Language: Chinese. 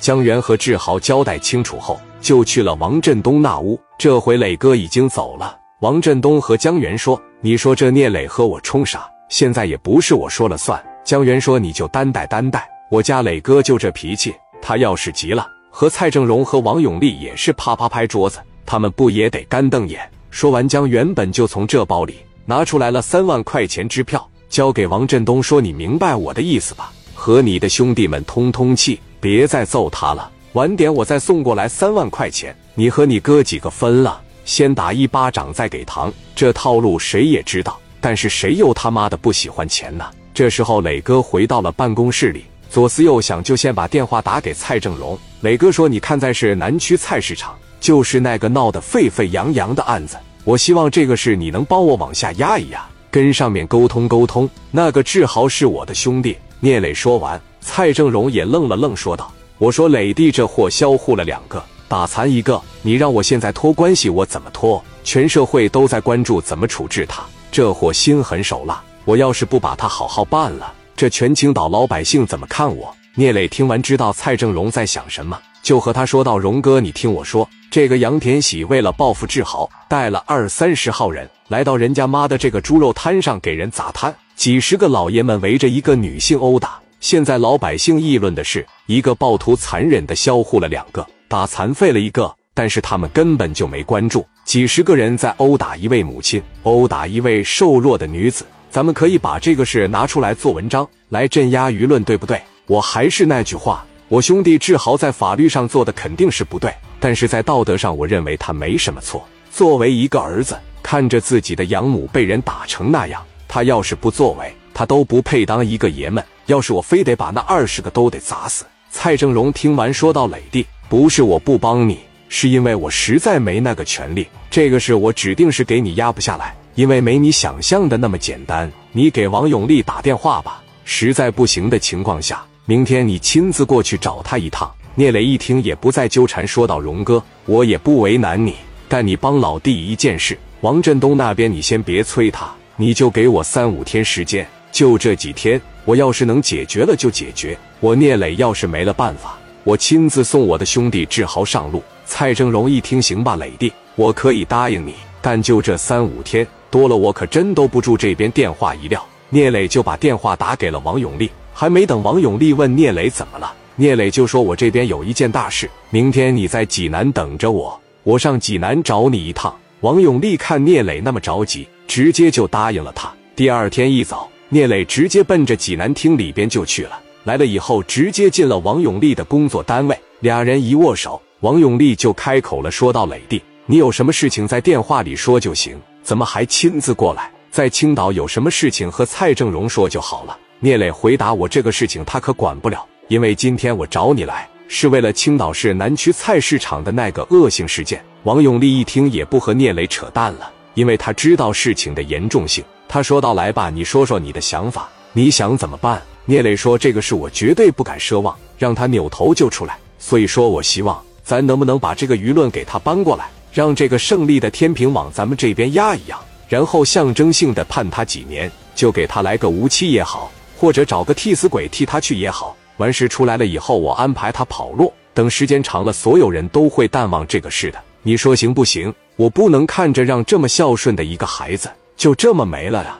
江源和志豪交代清楚后，就去了王振东那屋。这回磊哥已经走了。王振东和江源说：“你说这聂磊和我冲啥？现在也不是我说了算。”江源说：“你就担待担待，我家磊哥就这脾气。他要是急了，和蔡正荣和王永利也是啪啪拍桌子，他们不也得干瞪眼？”说完，江原本就从这包里拿出来了三万块钱支票，交给王振东说：“你明白我的意思吧？和你的兄弟们通通气。”别再揍他了，晚点我再送过来三万块钱，你和你哥几个分了，先打一巴掌再给糖，这套路谁也知道，但是谁又他妈的不喜欢钱呢？这时候磊哥回到了办公室里，左思右想，就先把电话打给蔡正荣。磊哥说：“你看，在是南区菜市场，就是那个闹得沸沸扬扬的案子，我希望这个事你能帮我往下压一压，跟上面沟通沟通。那个志豪是我的兄弟。”聂磊说完。蔡正荣也愣了愣，说道：“我说磊弟这货销户了两个，打残一个，你让我现在托关系，我怎么托？全社会都在关注怎么处置他，这货心狠手辣，我要是不把他好好办了，这全青岛老百姓怎么看我？”聂磊听完，知道蔡正荣在想什么，就和他说道：“荣哥，你听我说，这个杨田喜为了报复志豪，带了二三十号人来到人家妈的这个猪肉摊上给人砸摊，几十个老爷们围着一个女性殴打。”现在老百姓议论的是，一个暴徒残忍的销户了两个，打残废了一个，但是他们根本就没关注，几十个人在殴打一位母亲，殴打一位瘦弱的女子。咱们可以把这个事拿出来做文章，来镇压舆论，对不对？我还是那句话，我兄弟志豪在法律上做的肯定是不对，但是在道德上，我认为他没什么错。作为一个儿子，看着自己的养母被人打成那样，他要是不作为，他都不配当一个爷们。要是我非得把那二十个都得砸死，蔡正荣听完说道：“磊弟，不是我不帮你，是因为我实在没那个权利。这个事我指定是给你压不下来，因为没你想象的那么简单。你给王永利打电话吧，实在不行的情况下，明天你亲自过去找他一趟。”聂磊一听也不再纠缠，说道：“荣哥，我也不为难你，但你帮老弟一件事，王振东那边你先别催他，你就给我三五天时间，就这几天。”我要是能解决了就解决，我聂磊要是没了办法，我亲自送我的兄弟志豪上路。蔡正荣一听，行吧，磊弟，我可以答应你，但就这三五天，多了我可真兜不住这边电话一撂。聂磊就把电话打给了王永利，还没等王永利问聂磊怎么了，聂磊就说：“我这边有一件大事，明天你在济南等着我，我上济南找你一趟。”王永利看聂磊那么着急，直接就答应了他。第二天一早。聂磊直接奔着济南厅里边就去了。来了以后，直接进了王永利的工作单位。俩人一握手，王永利就开口了，说道：“磊弟，你有什么事情在电话里说就行，怎么还亲自过来？在青岛有什么事情和蔡正荣说就好了。”聂磊回答：“我这个事情他可管不了，因为今天我找你来是为了青岛市南区菜市场的那个恶性事件。”王永利一听也不和聂磊扯淡了，因为他知道事情的严重性。他说道：“来吧，你说说你的想法，你想怎么办？”聂磊说：“这个事我绝对不敢奢望让他扭头就出来，所以说我希望咱能不能把这个舆论给他搬过来，让这个胜利的天平往咱们这边压一压，然后象征性的判他几年，就给他来个无期也好，或者找个替死鬼替他去也好。完事出来了以后，我安排他跑路，等时间长了，所有人都会淡忘这个事的。你说行不行？我不能看着让这么孝顺的一个孩子。”就这么没了呀！